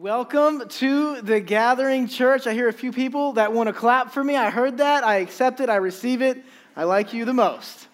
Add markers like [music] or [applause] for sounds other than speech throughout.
Welcome to the Gathering Church. I hear a few people that want to clap for me. I heard that. I accept it. I receive it. I like you the most.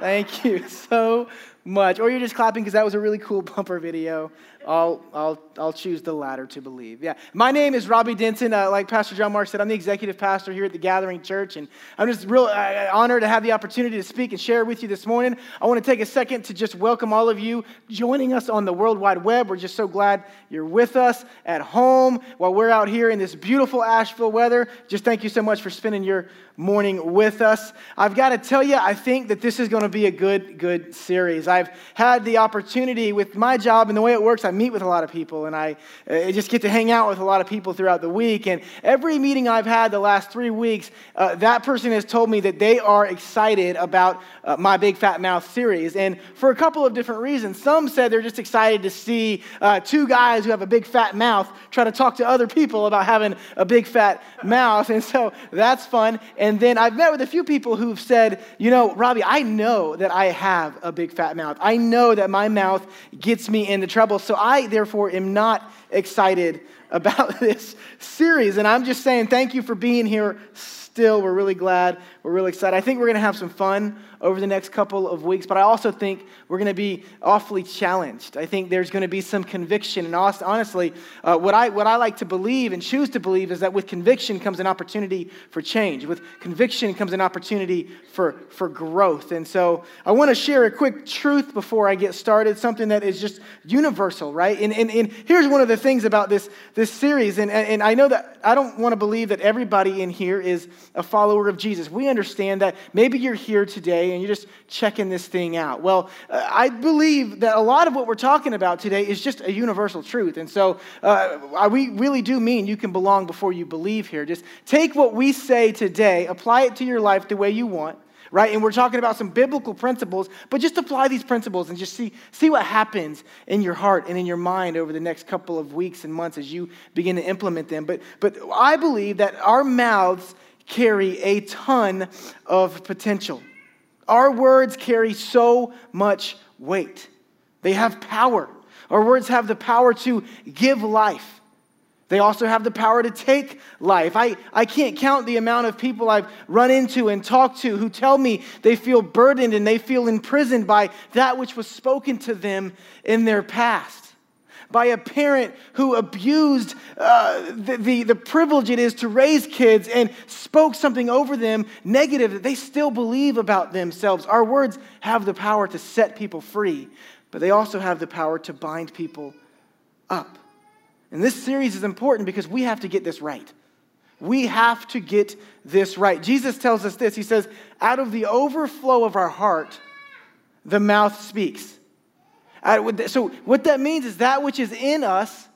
Thank you [laughs] so much. Or you're just clapping because that was a really cool [laughs] bumper video. I'll, I'll, I'll choose the latter to believe. Yeah. My name is Robbie Denton. Uh, like Pastor John Mark said, I'm the executive pastor here at the Gathering Church. And I'm just real uh, honored to have the opportunity to speak and share with you this morning. I want to take a second to just welcome all of you joining us on the World Wide Web. We're just so glad you're with us at home while we're out here in this beautiful Asheville weather. Just thank you so much for spending your morning with us. I've got to tell you, I think that this is going to be a good, good series. I've had the opportunity with my job and the way it works, I meet with a lot of people and I, I just get to hang out with a lot of people throughout the week. And every meeting I've had the last three weeks, uh, that person has told me that they are excited about uh, my Big Fat Mouth series. And for a couple of different reasons. Some said they're just excited to see uh, two guys who have a big fat mouth try to talk to other people about having a big fat mouth. And so that's fun. And then I've met with a few people who've said, you know, Robbie, I know that I have a big fat mouth. I know that my mouth gets me into trouble. So I, therefore, am not excited about [laughs] this series. And I'm just saying thank you for being here still. We're really glad. We're really excited. I think we're going to have some fun over the next couple of weeks, but I also think we're going to be awfully challenged. I think there's going to be some conviction. And honestly, uh, what, I, what I like to believe and choose to believe is that with conviction comes an opportunity for change. With conviction comes an opportunity for, for growth. And so I want to share a quick truth before I get started, something that is just universal, right? And, and, and here's one of the things about this, this series. And, and I know that I don't want to believe that everybody in here is a follower of Jesus. We understand that maybe you're here today and you're just checking this thing out. Well, uh, I believe that a lot of what we're talking about today is just a universal truth. And so uh, we really do mean you can belong before you believe here. Just take what we say today, apply it to your life the way you want right? And we're talking about some biblical principles, but just apply these principles and just see, see what happens in your heart and in your mind over the next couple of weeks and months as you begin to implement them. But, but I believe that our mouths carry a ton of potential. Our words carry so much weight, they have power. Our words have the power to give life. They also have the power to take life. I, I can't count the amount of people I've run into and talked to who tell me they feel burdened and they feel imprisoned by that which was spoken to them in their past by a parent who abused uh, the, the, the privilege it is to raise kids and spoke something over them negative that they still believe about themselves. Our words have the power to set people free, but they also have the power to bind people up. And this series is important because we have to get this right. We have to get this right. Jesus tells us this He says, Out of the overflow of our heart, the mouth speaks. So, what that means is that which is in us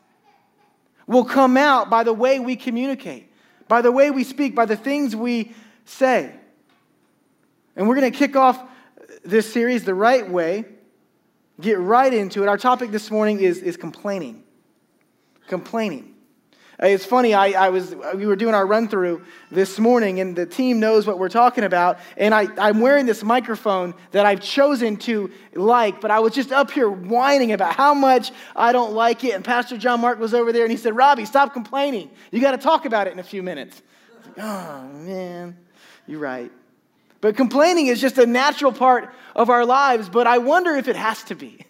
will come out by the way we communicate, by the way we speak, by the things we say. And we're going to kick off this series the right way, get right into it. Our topic this morning is, is complaining. Complaining. Uh, it's funny, I, I was, we were doing our run through this morning, and the team knows what we're talking about. And I, I'm wearing this microphone that I've chosen to like, but I was just up here whining about how much I don't like it. And Pastor John Mark was over there, and he said, Robbie, stop complaining. You got to talk about it in a few minutes. Like, oh, man, you're right. But complaining is just a natural part of our lives, but I wonder if it has to be. [laughs]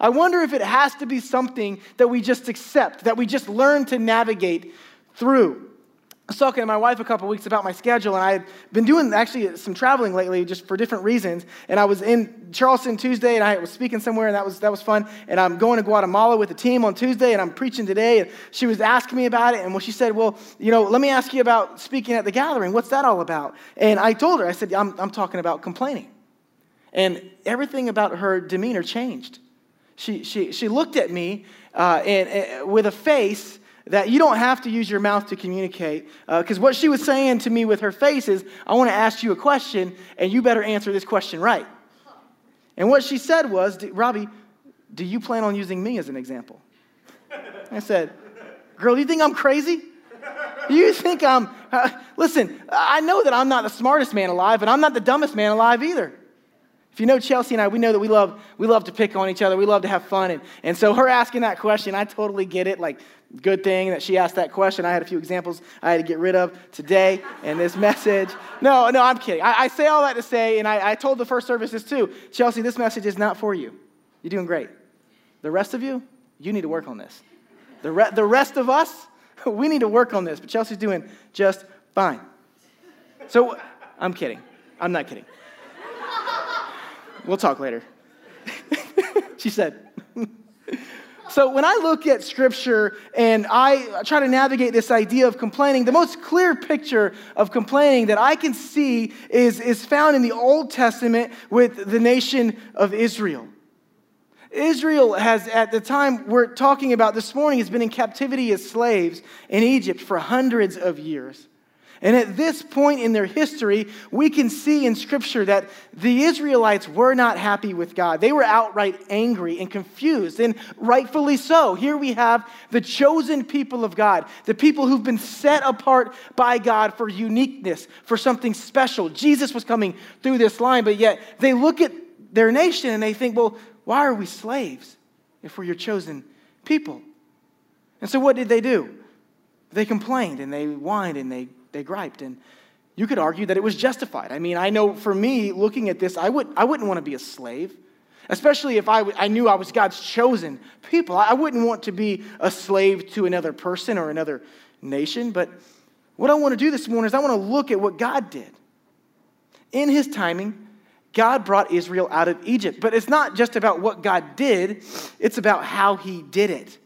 I wonder if it has to be something that we just accept, that we just learn to navigate through. I was talking to my wife a couple weeks about my schedule, and I had been doing actually some traveling lately just for different reasons. And I was in Charleston Tuesday, and I was speaking somewhere, and that was, that was fun. And I'm going to Guatemala with the team on Tuesday, and I'm preaching today. And she was asking me about it, and well, she said, Well, you know, let me ask you about speaking at the gathering. What's that all about? And I told her, I said, I'm, I'm talking about complaining. And everything about her demeanor changed she, she, she looked at me uh, and, and, with a face that you don't have to use your mouth to communicate. Because uh, what she was saying to me with her face is, I want to ask you a question, and you better answer this question right. And what she said was, Robbie, do you plan on using me as an example? I said, Girl, do you think I'm crazy? You think I'm. Uh, listen, I know that I'm not the smartest man alive, and I'm not the dumbest man alive either. If you know Chelsea and I, we know that we love, we love to pick on each other. We love to have fun. And, and so her asking that question, I totally get it. Like, good thing that she asked that question. I had a few examples I had to get rid of today in this message. No, no, I'm kidding. I, I say all that to say, and I, I told the first services too Chelsea, this message is not for you. You're doing great. The rest of you, you need to work on this. The, re- the rest of us, [laughs] we need to work on this, but Chelsea's doing just fine. So, I'm kidding. I'm not kidding. We'll talk later. [laughs] she said. [laughs] so, when I look at scripture and I try to navigate this idea of complaining, the most clear picture of complaining that I can see is, is found in the Old Testament with the nation of Israel. Israel has, at the time we're talking about this morning, has been in captivity as slaves in Egypt for hundreds of years. And at this point in their history, we can see in Scripture that the Israelites were not happy with God. They were outright angry and confused, and rightfully so. Here we have the chosen people of God, the people who've been set apart by God for uniqueness, for something special. Jesus was coming through this line, but yet they look at their nation and they think, well, why are we slaves if we're your chosen people? And so what did they do? They complained and they whined and they they griped. And you could argue that it was justified. I mean, I know for me, looking at this, I, would, I wouldn't want to be a slave, especially if I, I knew I was God's chosen people. I wouldn't want to be a slave to another person or another nation. But what I want to do this morning is I want to look at what God did. In his timing, God brought Israel out of Egypt. But it's not just about what God did, it's about how he did it.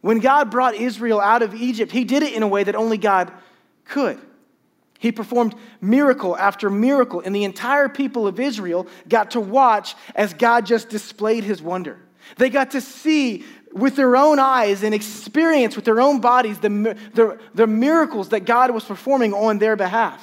When God brought Israel out of Egypt, he did it in a way that only God could. He performed miracle after miracle, and the entire people of Israel got to watch as God just displayed his wonder. They got to see with their own eyes and experience with their own bodies the, the, the miracles that God was performing on their behalf.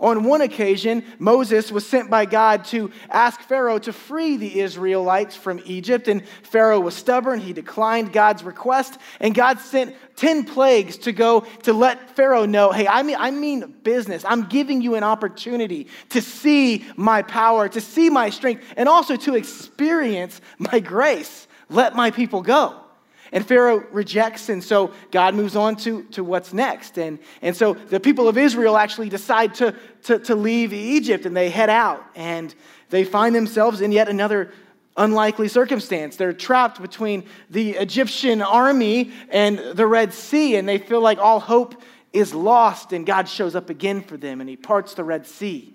On one occasion, Moses was sent by God to ask Pharaoh to free the Israelites from Egypt, and Pharaoh was stubborn. He declined God's request, and God sent 10 plagues to go to let Pharaoh know hey, I mean, I mean business. I'm giving you an opportunity to see my power, to see my strength, and also to experience my grace. Let my people go. And Pharaoh rejects, and so God moves on to, to what's next. And, and so the people of Israel actually decide to, to, to leave Egypt and they head out. And they find themselves in yet another unlikely circumstance. They're trapped between the Egyptian army and the Red Sea, and they feel like all hope is lost. And God shows up again for them, and He parts the Red Sea.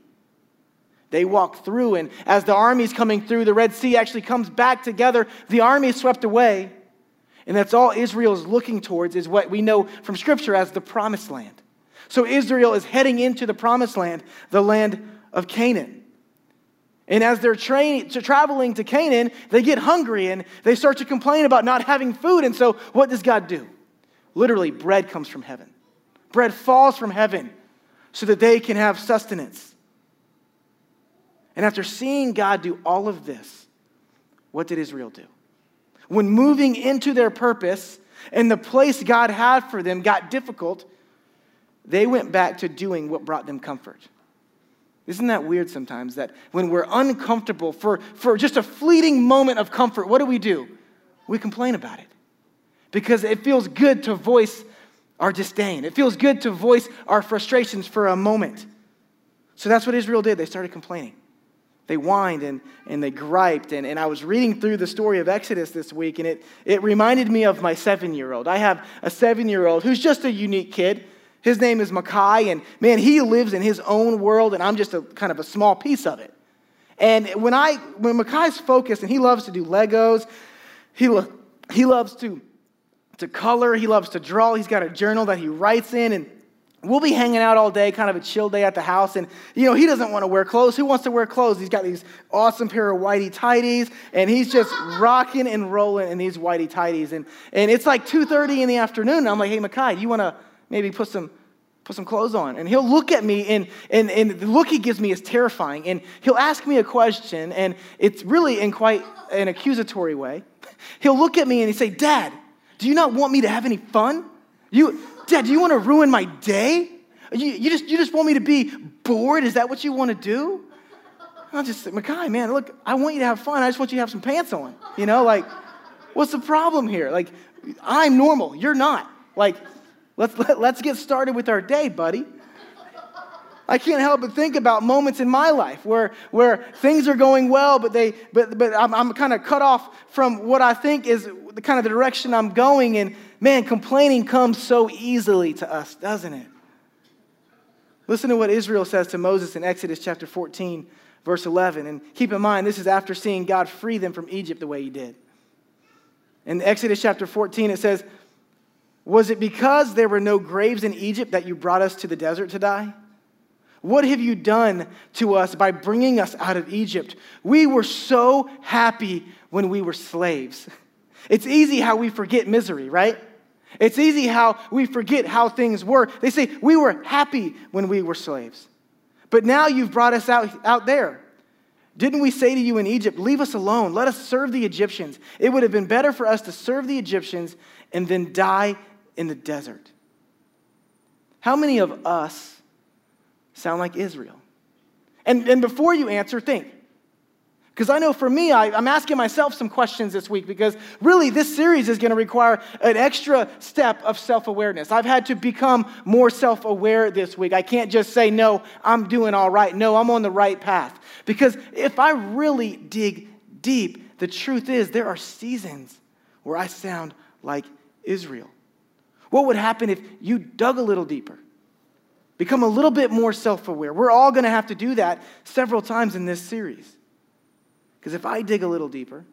They walk through, and as the army's coming through, the Red Sea actually comes back together. The army is swept away. And that's all Israel is looking towards, is what we know from Scripture as the promised land. So Israel is heading into the promised land, the land of Canaan. And as they're tra- traveling to Canaan, they get hungry and they start to complain about not having food. And so, what does God do? Literally, bread comes from heaven. Bread falls from heaven so that they can have sustenance. And after seeing God do all of this, what did Israel do? When moving into their purpose and the place God had for them got difficult, they went back to doing what brought them comfort. Isn't that weird sometimes that when we're uncomfortable for, for just a fleeting moment of comfort, what do we do? We complain about it because it feels good to voice our disdain. It feels good to voice our frustrations for a moment. So that's what Israel did. They started complaining. They whined and, and they griped. And, and I was reading through the story of Exodus this week, and it, it reminded me of my seven year old. I have a seven year old who's just a unique kid. His name is Makai, and man, he lives in his own world, and I'm just a kind of a small piece of it. And when I when Makai's focused, and he loves to do Legos, he, lo- he loves to, to color, he loves to draw, he's got a journal that he writes in, and We'll be hanging out all day, kind of a chill day at the house. And, you know, he doesn't want to wear clothes. Who wants to wear clothes? He's got these awesome pair of whitey tighties, and he's just [laughs] rocking and rolling in these whitey tighties. And, and it's like 2.30 in the afternoon, and I'm like, hey, Makai, you want to maybe put some, put some clothes on? And he'll look at me, and, and, and the look he gives me is terrifying. And he'll ask me a question, and it's really in quite an accusatory way. [laughs] He'll look at me and he'll say, Dad, do you not want me to have any fun? You, Dad, do you want to ruin my day? You, you, just, you just want me to be bored? Is that what you want to do? I'll just say, Makai, man, look, I want you to have fun. I just want you to have some pants on. You know, like, what's the problem here? Like, I'm normal. You're not. Like, let's, let, us let us get started with our day, buddy. I can't help but think about moments in my life where, where things are going well, but, they, but, but I'm, I'm kind of cut off from what I think is the kind of the direction I'm going. And man, complaining comes so easily to us, doesn't it? Listen to what Israel says to Moses in Exodus chapter 14, verse 11. And keep in mind, this is after seeing God free them from Egypt the way he did. In Exodus chapter 14, it says, Was it because there were no graves in Egypt that you brought us to the desert to die? What have you done to us by bringing us out of Egypt? We were so happy when we were slaves. [laughs] It's easy how we forget misery, right? It's easy how we forget how things were. They say, We were happy when we were slaves. But now you've brought us out, out there. Didn't we say to you in Egypt, Leave us alone, let us serve the Egyptians? It would have been better for us to serve the Egyptians and then die in the desert. How many of us sound like Israel? And, and before you answer, think. Because I know for me, I, I'm asking myself some questions this week because really this series is going to require an extra step of self awareness. I've had to become more self aware this week. I can't just say, no, I'm doing all right. No, I'm on the right path. Because if I really dig deep, the truth is there are seasons where I sound like Israel. What would happen if you dug a little deeper? Become a little bit more self aware. We're all going to have to do that several times in this series. Because if I dig a little deeper,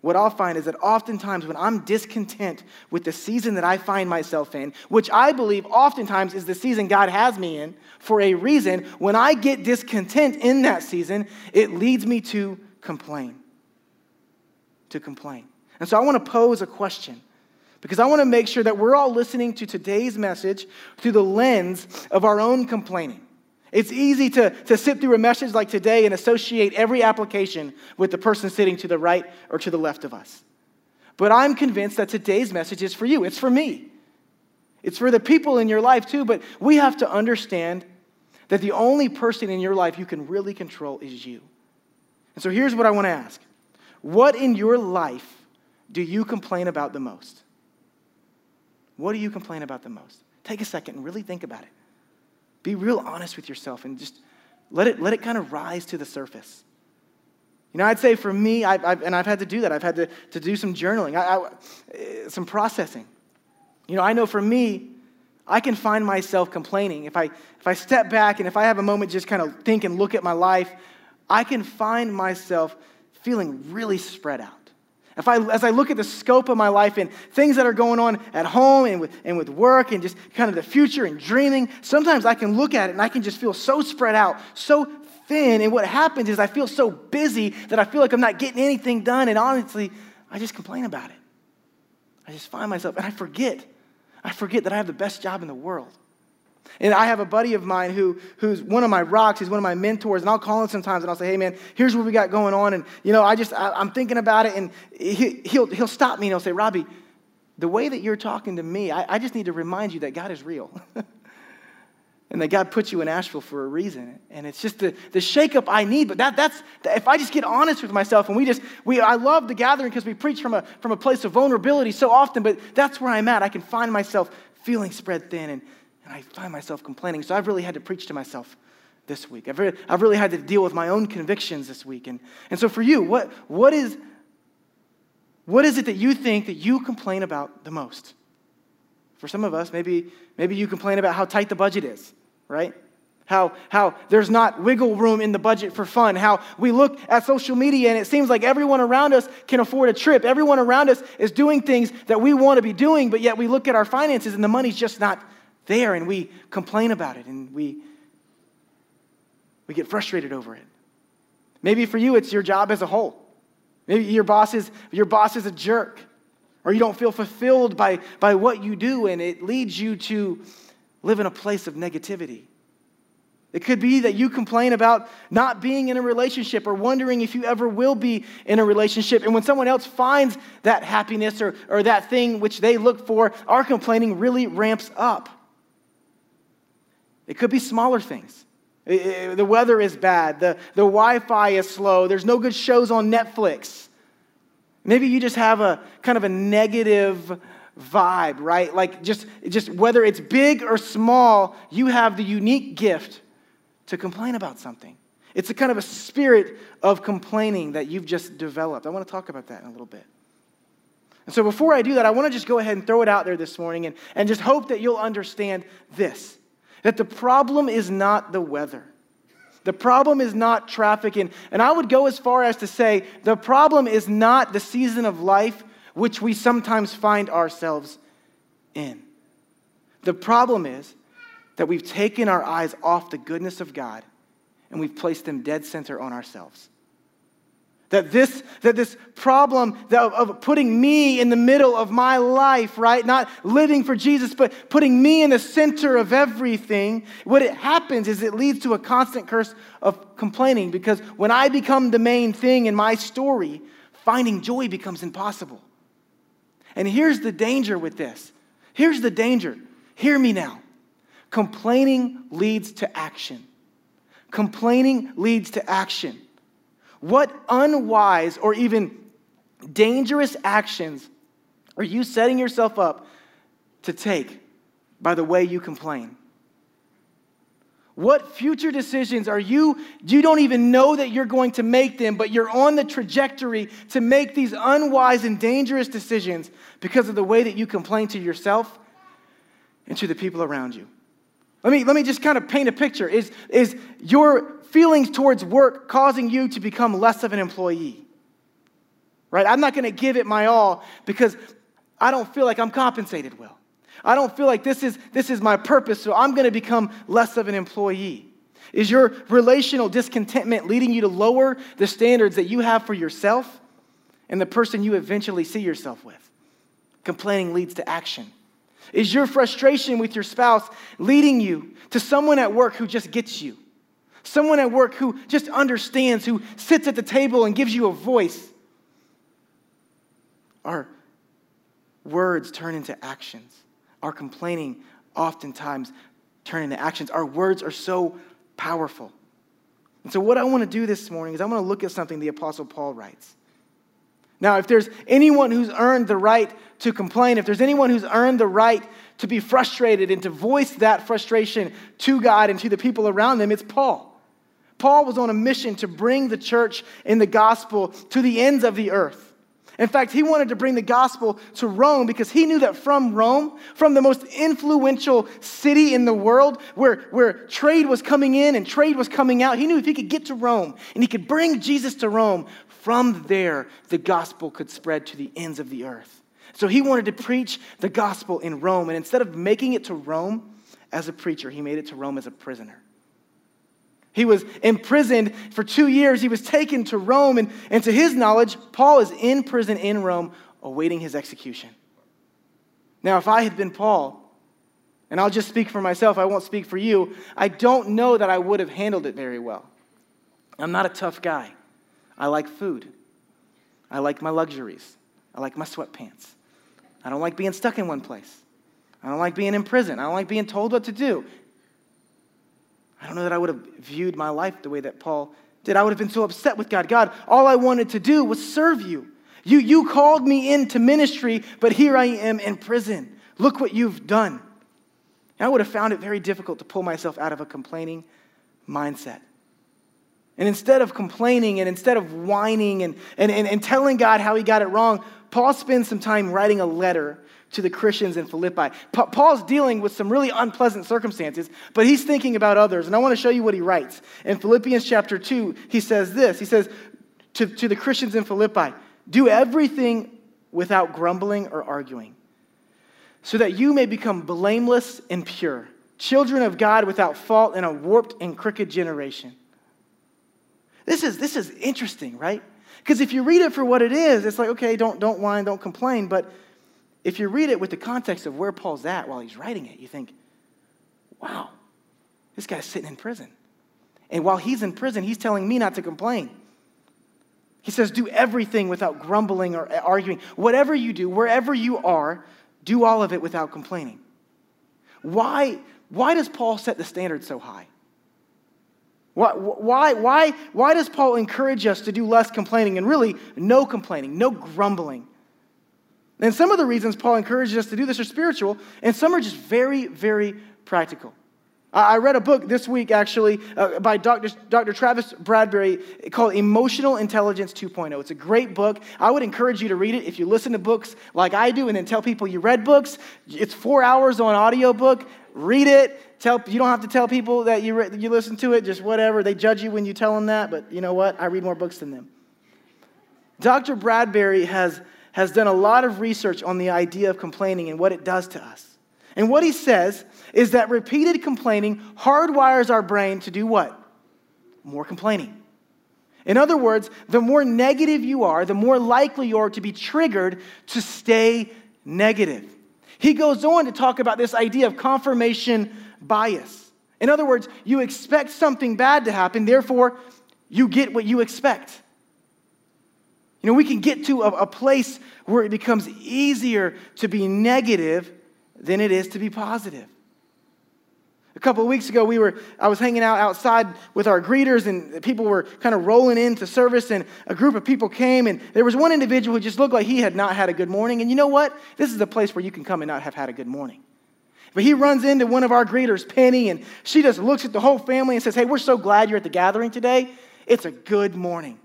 what I'll find is that oftentimes when I'm discontent with the season that I find myself in, which I believe oftentimes is the season God has me in for a reason, when I get discontent in that season, it leads me to complain. To complain. And so I want to pose a question because I want to make sure that we're all listening to today's message through the lens of our own complaining. It's easy to, to sit through a message like today and associate every application with the person sitting to the right or to the left of us. But I'm convinced that today's message is for you, it's for me. It's for the people in your life too, but we have to understand that the only person in your life you can really control is you. And so here's what I want to ask What in your life do you complain about the most? What do you complain about the most? Take a second and really think about it. Be real honest with yourself and just let it, let it kind of rise to the surface. You know, I'd say for me, I've, I've, and I've had to do that, I've had to, to do some journaling, I, I, eh, some processing. You know, I know for me, I can find myself complaining. If I, if I step back and if I have a moment just kind of think and look at my life, I can find myself feeling really spread out. If I, as I look at the scope of my life and things that are going on at home and with, and with work and just kind of the future and dreaming, sometimes I can look at it and I can just feel so spread out, so thin. And what happens is I feel so busy that I feel like I'm not getting anything done. And honestly, I just complain about it. I just find myself, and I forget. I forget that I have the best job in the world. And I have a buddy of mine who, who's one of my rocks. He's one of my mentors. And I'll call him sometimes and I'll say, hey, man, here's what we got going on. And, you know, I just, I, am thinking about it. And he, he'll, he'll stop me and he'll say, Robbie, the way that you're talking to me, I, I just need to remind you that God is real. [laughs] and that God put you in Asheville for a reason. And it's just the, the shakeup I need. But that, that's, if I just get honest with myself and we just, we, I love the gathering because we preach from a, from a place of vulnerability so often, but that's where I'm at. I can find myself feeling spread thin and and I find myself complaining. So I've really had to preach to myself this week. I've really, I've really had to deal with my own convictions this week. And, and so for you, what, what, is, what is it that you think that you complain about the most? For some of us, maybe, maybe you complain about how tight the budget is, right? How, how there's not wiggle room in the budget for fun. How we look at social media and it seems like everyone around us can afford a trip. Everyone around us is doing things that we want to be doing, but yet we look at our finances and the money's just not there and we complain about it and we, we get frustrated over it. Maybe for you, it's your job as a whole. Maybe your boss is, your boss is a jerk, or you don't feel fulfilled by, by what you do, and it leads you to live in a place of negativity. It could be that you complain about not being in a relationship or wondering if you ever will be in a relationship. And when someone else finds that happiness or, or that thing which they look for, our complaining really ramps up. It could be smaller things. The weather is bad. The, the Wi Fi is slow. There's no good shows on Netflix. Maybe you just have a kind of a negative vibe, right? Like just, just whether it's big or small, you have the unique gift to complain about something. It's a kind of a spirit of complaining that you've just developed. I want to talk about that in a little bit. And so before I do that, I want to just go ahead and throw it out there this morning and, and just hope that you'll understand this that the problem is not the weather. The problem is not traffic. And, and I would go as far as to say the problem is not the season of life which we sometimes find ourselves in. The problem is that we've taken our eyes off the goodness of God and we've placed them dead center on ourselves. That this, that this problem of putting me in the middle of my life, right? Not living for Jesus, but putting me in the center of everything. What it happens is it leads to a constant curse of complaining because when I become the main thing in my story, finding joy becomes impossible. And here's the danger with this. Here's the danger. Hear me now. Complaining leads to action. Complaining leads to action. What unwise or even dangerous actions are you setting yourself up to take by the way you complain? What future decisions are you, you don't even know that you're going to make them, but you're on the trajectory to make these unwise and dangerous decisions because of the way that you complain to yourself and to the people around you? Let me, let me just kind of paint a picture. Is, is your feelings towards work causing you to become less of an employee? Right? I'm not going to give it my all because I don't feel like I'm compensated well. I don't feel like this is, this is my purpose, so I'm going to become less of an employee. Is your relational discontentment leading you to lower the standards that you have for yourself and the person you eventually see yourself with? Complaining leads to action. Is your frustration with your spouse leading you to someone at work who just gets you? Someone at work who just understands, who sits at the table and gives you a voice? Our words turn into actions. Our complaining oftentimes turn into actions. Our words are so powerful. And so, what I want to do this morning is I want to look at something the Apostle Paul writes. Now, if there's anyone who's earned the right to complain, if there's anyone who's earned the right to be frustrated and to voice that frustration to God and to the people around them, it's Paul. Paul was on a mission to bring the church and the gospel to the ends of the earth. In fact, he wanted to bring the gospel to Rome because he knew that from Rome, from the most influential city in the world, where, where trade was coming in and trade was coming out, he knew if he could get to Rome and he could bring Jesus to Rome, from there, the gospel could spread to the ends of the earth. So he wanted to preach the gospel in Rome. And instead of making it to Rome as a preacher, he made it to Rome as a prisoner. He was imprisoned for two years. He was taken to Rome. And, and to his knowledge, Paul is in prison in Rome awaiting his execution. Now, if I had been Paul, and I'll just speak for myself, I won't speak for you, I don't know that I would have handled it very well. I'm not a tough guy. I like food. I like my luxuries. I like my sweatpants. I don't like being stuck in one place. I don't like being in prison. I don't like being told what to do. I don't know that I would have viewed my life the way that Paul did. I would have been so upset with God. God, all I wanted to do was serve you. You, you called me into ministry, but here I am in prison. Look what you've done. And I would have found it very difficult to pull myself out of a complaining mindset. And instead of complaining and instead of whining and, and, and, and telling God how he got it wrong, Paul spends some time writing a letter to the Christians in Philippi. Pa- Paul's dealing with some really unpleasant circumstances, but he's thinking about others. And I want to show you what he writes. In Philippians chapter 2, he says this He says to, to the Christians in Philippi, Do everything without grumbling or arguing, so that you may become blameless and pure, children of God without fault in a warped and crooked generation. This is, this is interesting, right? Because if you read it for what it is, it's like, okay, don't, don't whine, don't complain. But if you read it with the context of where Paul's at while he's writing it, you think, wow, this guy's sitting in prison. And while he's in prison, he's telling me not to complain. He says, do everything without grumbling or arguing. Whatever you do, wherever you are, do all of it without complaining. Why, why does Paul set the standard so high? Why, why, why, why does Paul encourage us to do less complaining and really no complaining, no grumbling? And some of the reasons Paul encourages us to do this are spiritual, and some are just very, very practical. I read a book this week, actually, uh, by Dr. Dr. Travis Bradberry called Emotional Intelligence 2.0. It's a great book. I would encourage you to read it if you listen to books like I do and then tell people you read books. It's four hours on audiobook. Read it. Tell, you don't have to tell people that you, re- you listen to it, just whatever. They judge you when you tell them that, but you know what? I read more books than them. Dr. Bradberry has, has done a lot of research on the idea of complaining and what it does to us. And what he says is that repeated complaining hardwires our brain to do what? More complaining. In other words, the more negative you are, the more likely you are to be triggered to stay negative. He goes on to talk about this idea of confirmation bias. In other words, you expect something bad to happen, therefore, you get what you expect. You know, we can get to a, a place where it becomes easier to be negative than it is to be positive. A couple of weeks ago, we were, I was hanging out outside with our greeters, and people were kind of rolling into service, and a group of people came, and there was one individual who just looked like he had not had a good morning. And you know what? This is a place where you can come and not have had a good morning. But he runs into one of our greeters, Penny, and she just looks at the whole family and says, Hey, we're so glad you're at the gathering today. It's a good morning.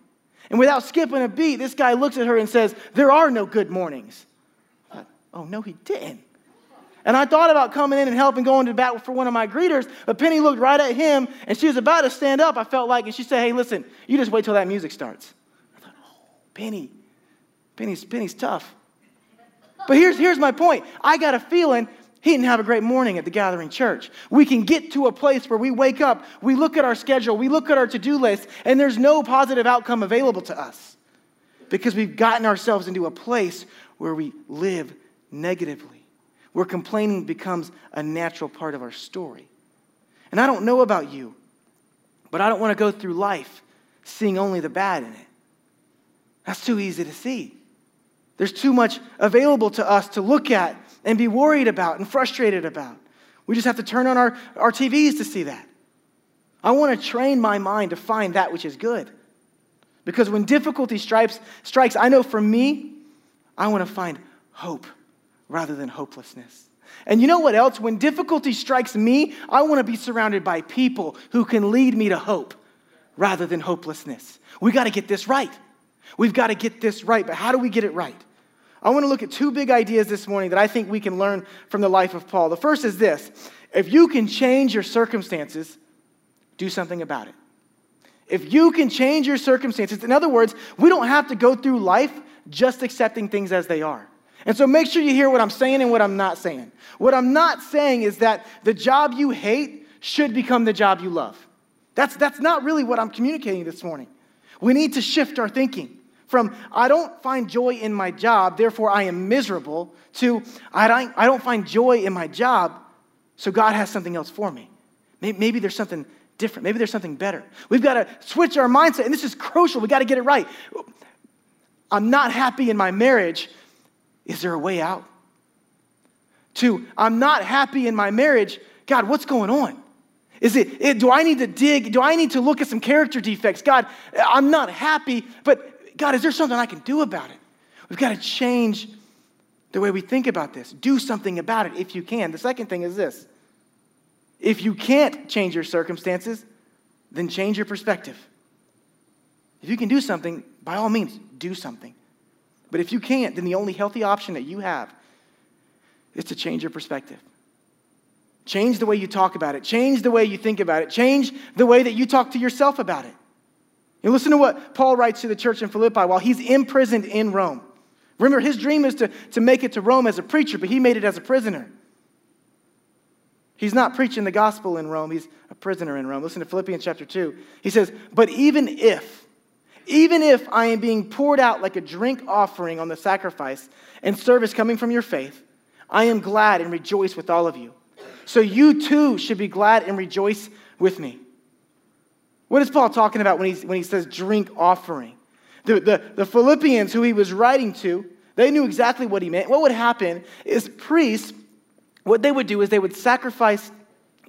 And without skipping a beat, this guy looks at her and says, There are no good mornings. Thought, oh, no, he didn't. And I thought about coming in and helping going to bat for one of my greeters, but Penny looked right at him and she was about to stand up, I felt like, and she said, Hey, listen, you just wait till that music starts. I thought, Oh, Penny. Penny's, Penny's tough. But here's, here's my point I got a feeling he didn't have a great morning at the gathering church. We can get to a place where we wake up, we look at our schedule, we look at our to do list, and there's no positive outcome available to us because we've gotten ourselves into a place where we live negatively where complaining becomes a natural part of our story. And I don't know about you, but I don't want to go through life seeing only the bad in it. That's too easy to see. There's too much available to us to look at and be worried about and frustrated about. We just have to turn on our, our TVs to see that. I want to train my mind to find that which is good. Because when difficulty strikes, strikes I know for me, I want to find hope rather than hopelessness. And you know what else? When difficulty strikes me, I want to be surrounded by people who can lead me to hope rather than hopelessness. We got to get this right. We've got to get this right. But how do we get it right? I want to look at two big ideas this morning that I think we can learn from the life of Paul. The first is this if you can change your circumstances, do something about it. If you can change your circumstances, in other words, we don't have to go through life just accepting things as they are. And so make sure you hear what I'm saying and what I'm not saying. What I'm not saying is that the job you hate should become the job you love. That's, that's not really what I'm communicating this morning. We need to shift our thinking from I don't find joy in my job, therefore I am miserable, to I don't, I don't find joy in my job, so God has something else for me. Maybe, maybe there's something different. Maybe there's something better. We've got to switch our mindset, and this is crucial. We've got to get it right. I'm not happy in my marriage, is there a way out? Two, I'm not happy in my marriage. God, what's going on? Is it, it, do I need to dig? Do I need to look at some character defects? God, I'm not happy, but God, is there something I can do about it? We've got to change the way we think about this. Do something about it if you can. The second thing is this if you can't change your circumstances, then change your perspective. If you can do something, by all means, do something. But if you can't, then the only healthy option that you have is to change your perspective. Change the way you talk about it. Change the way you think about it. Change the way that you talk to yourself about it. And listen to what Paul writes to the church in Philippi while he's imprisoned in Rome. Remember, his dream is to, to make it to Rome as a preacher, but he made it as a prisoner. He's not preaching the gospel in Rome, he's a prisoner in Rome. Listen to Philippians chapter 2. He says, But even if, even if I am being poured out like a drink offering on the sacrifice and service coming from your faith, I am glad and rejoice with all of you. So you too should be glad and rejoice with me. What is Paul talking about when, he's, when he says drink offering? The, the, the Philippians who he was writing to, they knew exactly what he meant. What would happen is priests, what they would do is they would sacrifice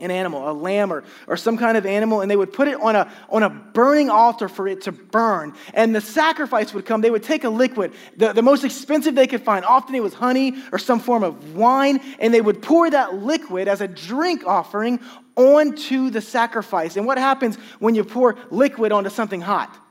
an animal, a lamb or, or some kind of animal, and they would put it on a, on a burning altar for it to burn. And the sacrifice would come. They would take a liquid, the, the most expensive they could find. Often it was honey or some form of wine, and they would pour that liquid as a drink offering onto the sacrifice. And what happens when you pour liquid onto something hot?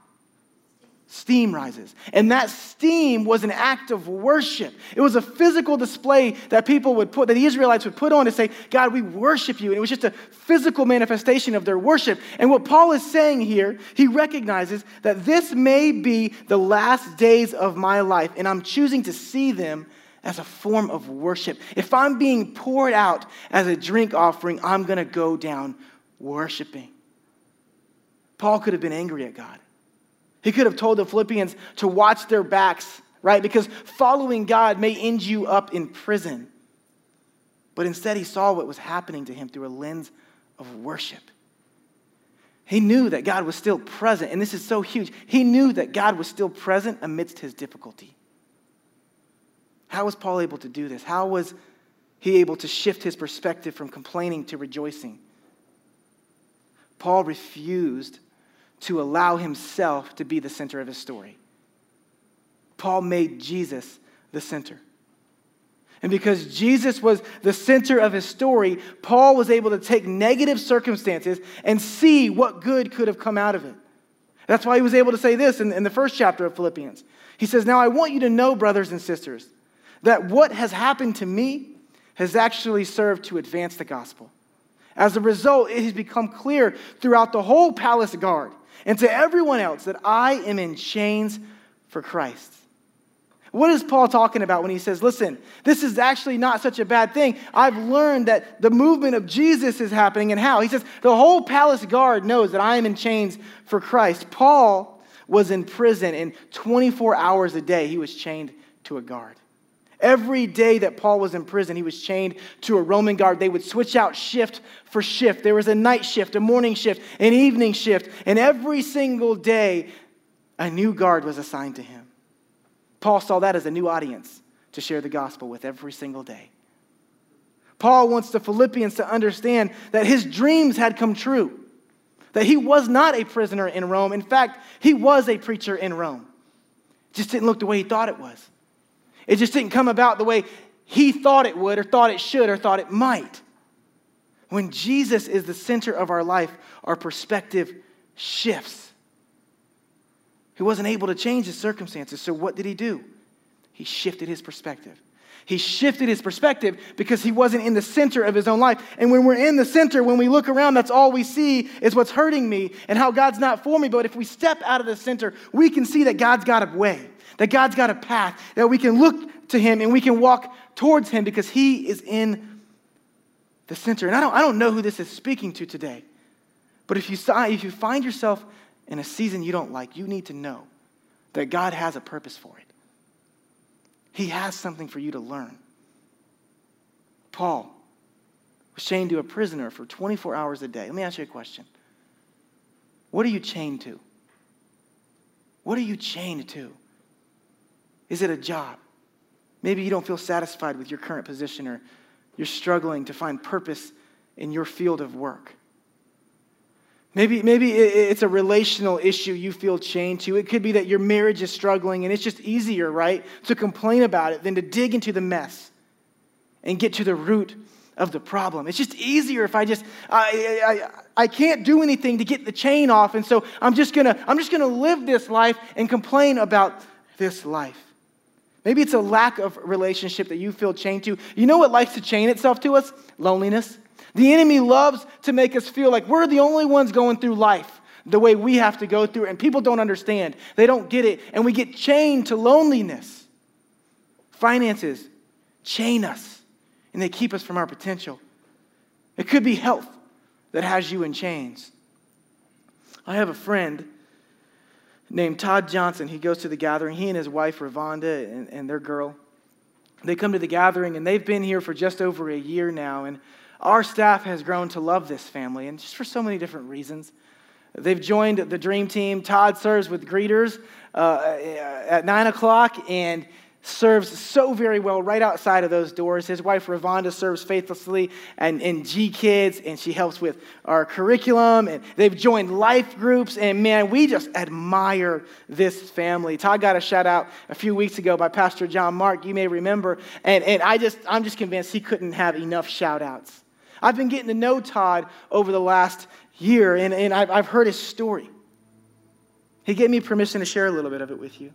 Steam rises. And that steam was an act of worship. It was a physical display that people would put, that the Israelites would put on to say, God, we worship you. And it was just a physical manifestation of their worship. And what Paul is saying here, he recognizes that this may be the last days of my life, and I'm choosing to see them as a form of worship. If I'm being poured out as a drink offering, I'm going to go down worshiping. Paul could have been angry at God. He could have told the Philippians to watch their backs, right? Because following God may end you up in prison. But instead, he saw what was happening to him through a lens of worship. He knew that God was still present, and this is so huge. He knew that God was still present amidst his difficulty. How was Paul able to do this? How was he able to shift his perspective from complaining to rejoicing? Paul refused to allow himself to be the center of his story. Paul made Jesus the center. And because Jesus was the center of his story, Paul was able to take negative circumstances and see what good could have come out of it. That's why he was able to say this in, in the first chapter of Philippians. He says, Now I want you to know, brothers and sisters, that what has happened to me has actually served to advance the gospel. As a result, it has become clear throughout the whole palace guard and to everyone else that I am in chains for Christ. What is Paul talking about when he says, listen, this is actually not such a bad thing? I've learned that the movement of Jesus is happening and how? He says, the whole palace guard knows that I am in chains for Christ. Paul was in prison, and 24 hours a day he was chained to a guard. Every day that Paul was in prison, he was chained to a Roman guard. They would switch out shift for shift. There was a night shift, a morning shift, an evening shift, and every single day, a new guard was assigned to him. Paul saw that as a new audience to share the gospel with every single day. Paul wants the Philippians to understand that his dreams had come true, that he was not a prisoner in Rome. In fact, he was a preacher in Rome. Just didn't look the way he thought it was. It just didn't come about the way he thought it would, or thought it should, or thought it might. When Jesus is the center of our life, our perspective shifts. He wasn't able to change his circumstances, so what did he do? He shifted his perspective. He shifted his perspective because he wasn't in the center of his own life. And when we're in the center, when we look around, that's all we see is what's hurting me and how God's not for me. But if we step out of the center, we can see that God's got a way that God's got a path, that we can look to Him and we can walk towards Him because He is in the center. And I don't, I don't know who this is speaking to today, but if you, if you find yourself in a season you don't like, you need to know that God has a purpose for it. He has something for you to learn. Paul was chained to a prisoner for 24 hours a day. Let me ask you a question. What are you chained to? What are you chained to? Is it a job? Maybe you don't feel satisfied with your current position or you're struggling to find purpose in your field of work. Maybe, maybe it's a relational issue you feel chained to. It could be that your marriage is struggling and it's just easier, right, to complain about it than to dig into the mess and get to the root of the problem. It's just easier if I just, I, I, I can't do anything to get the chain off. And so I'm just gonna, I'm just gonna live this life and complain about this life. Maybe it's a lack of relationship that you feel chained to. You know what likes to chain itself to us? Loneliness. The enemy loves to make us feel like we're the only ones going through life the way we have to go through, and people don't understand. They don't get it, and we get chained to loneliness. Finances chain us, and they keep us from our potential. It could be health that has you in chains. I have a friend named Todd Johnson. He goes to the gathering. He and his wife, Ravonda, and, and their girl, they come to the gathering, and they've been here for just over a year now. And our staff has grown to love this family, and just for so many different reasons. They've joined the dream team. Todd serves with greeters uh, at 9 o'clock, and serves so very well right outside of those doors. His wife, Ravonda, serves faithlessly and in G Kids, and she helps with our curriculum. And they've joined life groups. And man, we just admire this family. Todd got a shout out a few weeks ago by Pastor John Mark, you may remember. And, and I just, I'm just convinced he couldn't have enough shout outs. I've been getting to know Todd over the last year, and, and I've, I've heard his story. He gave me permission to share a little bit of it with you.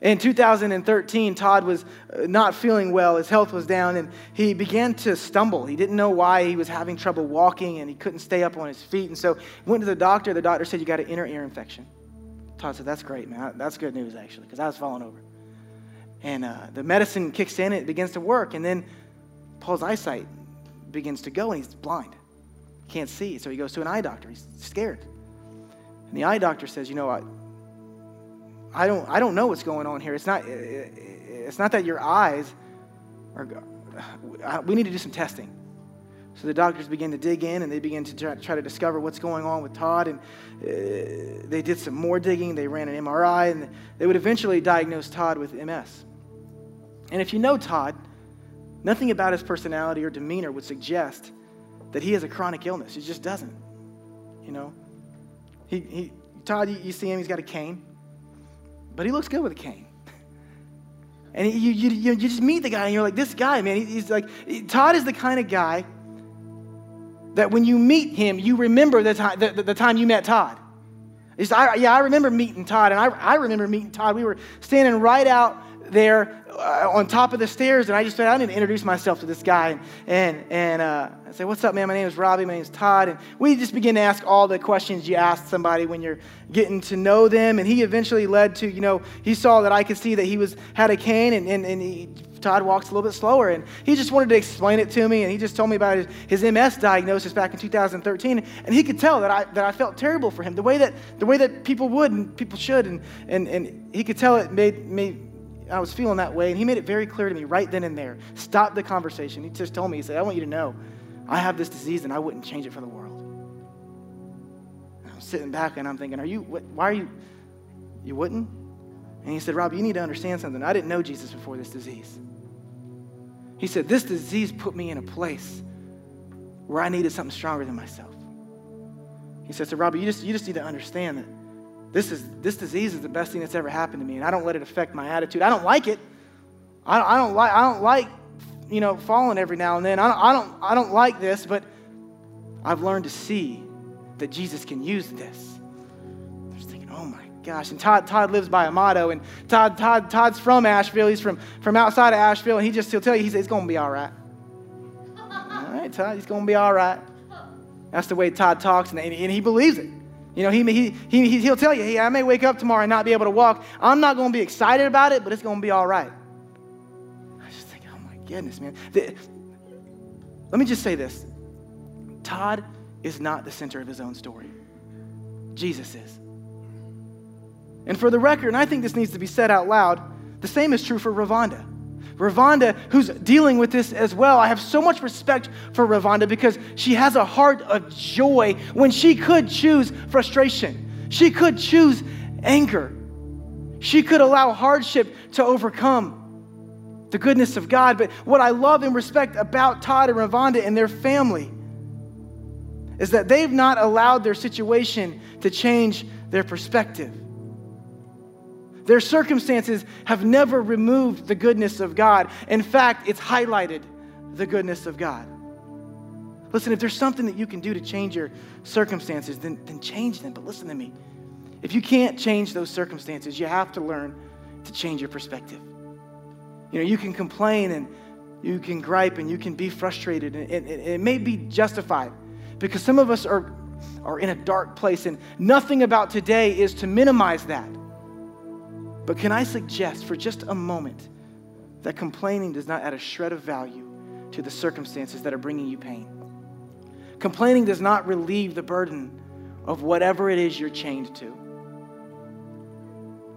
In 2013, Todd was uh, not feeling well. His health was down, and he began to stumble. He didn't know why he was having trouble walking, and he couldn't stay up on his feet. And so went to the doctor. The doctor said, You got an inner ear infection. Todd said, That's great, man. That's good news, actually, because I was falling over. And uh, the medicine kicks in, it begins to work, and then Paul's eyesight begins to go, and he's blind. He can't see. So he goes to an eye doctor. He's scared. And the eye doctor says, You know what? I don't, I don't know what's going on here. It's not, it's not that your eyes are, we need to do some testing. So the doctors begin to dig in and they begin to try, to discover what's going on with Todd. And uh, they did some more digging. They ran an MRI and they would eventually diagnose Todd with MS. And if you know Todd, nothing about his personality or demeanor would suggest that he has a chronic illness. He just doesn't. You know? He, he, Todd, you see him, he's got a cane but he looks good with a cane. [laughs] And you, you, you, just meet the guy and you're like, this guy, man, he's like, Todd is the kind of guy that when you meet him, you remember the time, the, the time you met Todd. Said, I, yeah, I remember meeting Todd, and I, I remember meeting Todd. We were standing right out there on top of the stairs, and I just said, I didn't introduce myself to this guy. And, and, and uh, I said, What's up, man? My name is Robbie. My name is Todd. And we just begin to ask all the questions you ask somebody when you're getting to know them. And he eventually led to, you know, he saw that I could see that he was had a cane, and, and, and he, Todd walks a little bit slower. And he just wanted to explain it to me. And he just told me about his, his MS diagnosis back in 2013. And he could tell that I, that I felt terrible for him, the way that, the way that people would and people should. And, and, and he could tell it made, made I was feeling that way, and he made it very clear to me right then and there. Stop the conversation. He just told me, he said, I want you to know I have this disease and I wouldn't change it for the world. And I'm sitting back and I'm thinking, Are you, what, why are you, you wouldn't? And he said, Rob, you need to understand something. I didn't know Jesus before this disease. He said, This disease put me in a place where I needed something stronger than myself. He said, So, Robbie, you just, you just need to understand that this, is, this disease is the best thing that's ever happened to me, and I don't let it affect my attitude. I don't like it. I, I don't like, I don't like, you know, falling every now and then. I don't, I, don't, I don't like this, but I've learned to see that Jesus can use this. I'm just thinking, oh my gosh. And Todd, Todd lives by a motto, and Todd, Todd, Todd's from Asheville. He's from, from outside of Asheville, and he just, he'll tell you, he says, it's going to be all right. [laughs] all right, Todd, he's going to be all right. That's the way Todd talks, and, and he believes it. You know, he, he, he, he'll tell you, hey, I may wake up tomorrow and not be able to walk. I'm not going to be excited about it, but it's going to be all right. I just think, oh my goodness, man. The, let me just say this Todd is not the center of his own story, Jesus is. And for the record, and I think this needs to be said out loud, the same is true for Ravonda. Ravonda, who's dealing with this as well. I have so much respect for Ravonda because she has a heart of joy when she could choose frustration. She could choose anger. She could allow hardship to overcome the goodness of God. But what I love and respect about Todd and Ravonda and their family is that they've not allowed their situation to change their perspective. Their circumstances have never removed the goodness of God. In fact, it's highlighted the goodness of God. Listen, if there's something that you can do to change your circumstances, then, then change them. But listen to me. If you can't change those circumstances, you have to learn to change your perspective. You know, you can complain and you can gripe and you can be frustrated, and it, it, it may be justified because some of us are, are in a dark place, and nothing about today is to minimize that. But can I suggest for just a moment that complaining does not add a shred of value to the circumstances that are bringing you pain? Complaining does not relieve the burden of whatever it is you're chained to.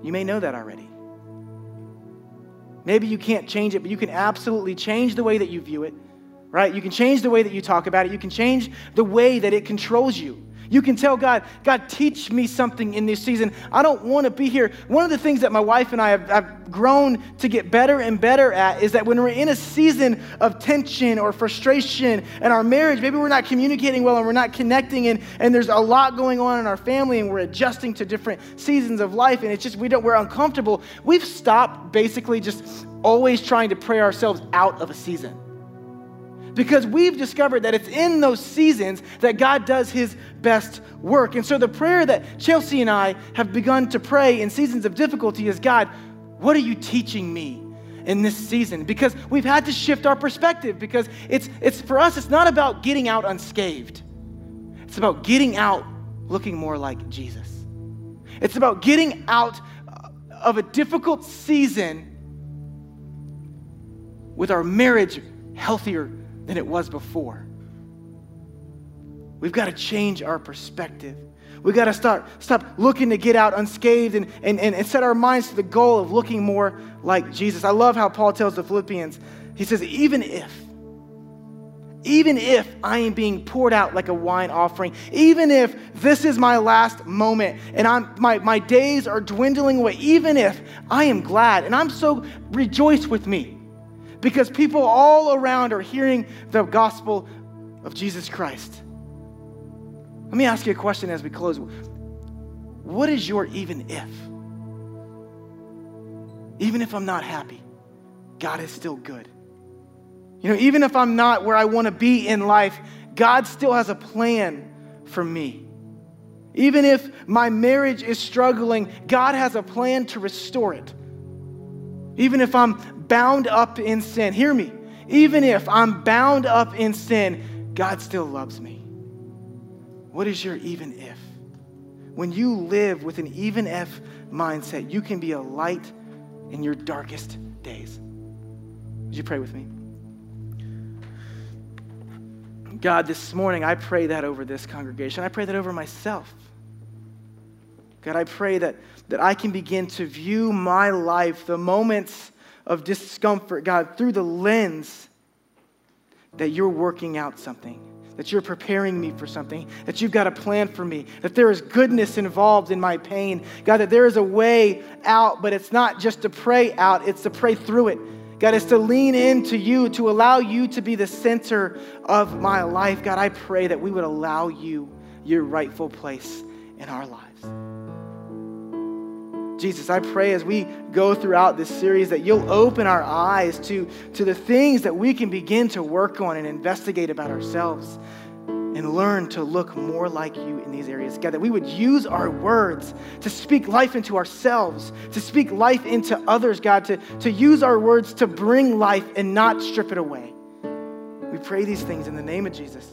You may know that already. Maybe you can't change it, but you can absolutely change the way that you view it, right? You can change the way that you talk about it. You can change the way that it controls you. You can tell God, God, teach me something in this season. I don't want to be here. One of the things that my wife and I have, have, grown to get better and better at is that when we're in a season of tension or frustration in our marriage, maybe we're not communicating well and we're not connecting, and, and there's a lot going on in our family, and we're adjusting to different seasons of life, and it's just we don't we're uncomfortable. We've stopped basically just always trying to pray ourselves out of a season because we've discovered that it's in those seasons that God does his best work. And so the prayer that Chelsea and I have begun to pray in seasons of difficulty is God, what are you teaching me in this season? Because we've had to shift our perspective because it's, it's for us, it's not about getting out unscathed. It's about getting out looking more like Jesus. It's about getting out uh, of a difficult season with our marriage healthier than it was before. We've got to change our perspective. We've got to start, stop looking to get out unscathed and, and, and set our minds to the goal of looking more like Jesus. I love how Paul tells the Philippians, he says, even if, even if I am being poured out like a wine offering, even if this is my last moment and I'm, my, my days are dwindling away, even if I am glad and I'm so rejoice with me because people all around are hearing the gospel of Jesus Christ. Let me ask you a question as we close. What is your even if? Even if I'm not happy, God is still good. You know, even if I'm not where I want to be in life, God still has a plan for me. Even if my marriage is struggling, God has a plan to restore it. Even if I'm bound up in sin, hear me, even if I'm bound up in sin, God still loves me. What is your even if? When you live with an even if mindset, you can be a light in your darkest days. Would you pray with me? God, this morning I pray that over this congregation. I pray that over myself. God, I pray that, that I can begin to view my life, the moments of discomfort, God, through the lens that you're working out something, that you're preparing me for something, that you've got a plan for me, that there is goodness involved in my pain. God, that there is a way out, but it's not just to pray out, it's to pray through it. God, it's to lean into you, to allow you to be the center of my life. God, I pray that we would allow you your rightful place in our lives. Jesus, I pray as we go throughout this series that you'll open our eyes to, to the things that we can begin to work on and investigate about ourselves and learn to look more like you in these areas. God, that we would use our words to speak life into ourselves, to speak life into others, God, to, to use our words to bring life and not strip it away. We pray these things in the name of Jesus.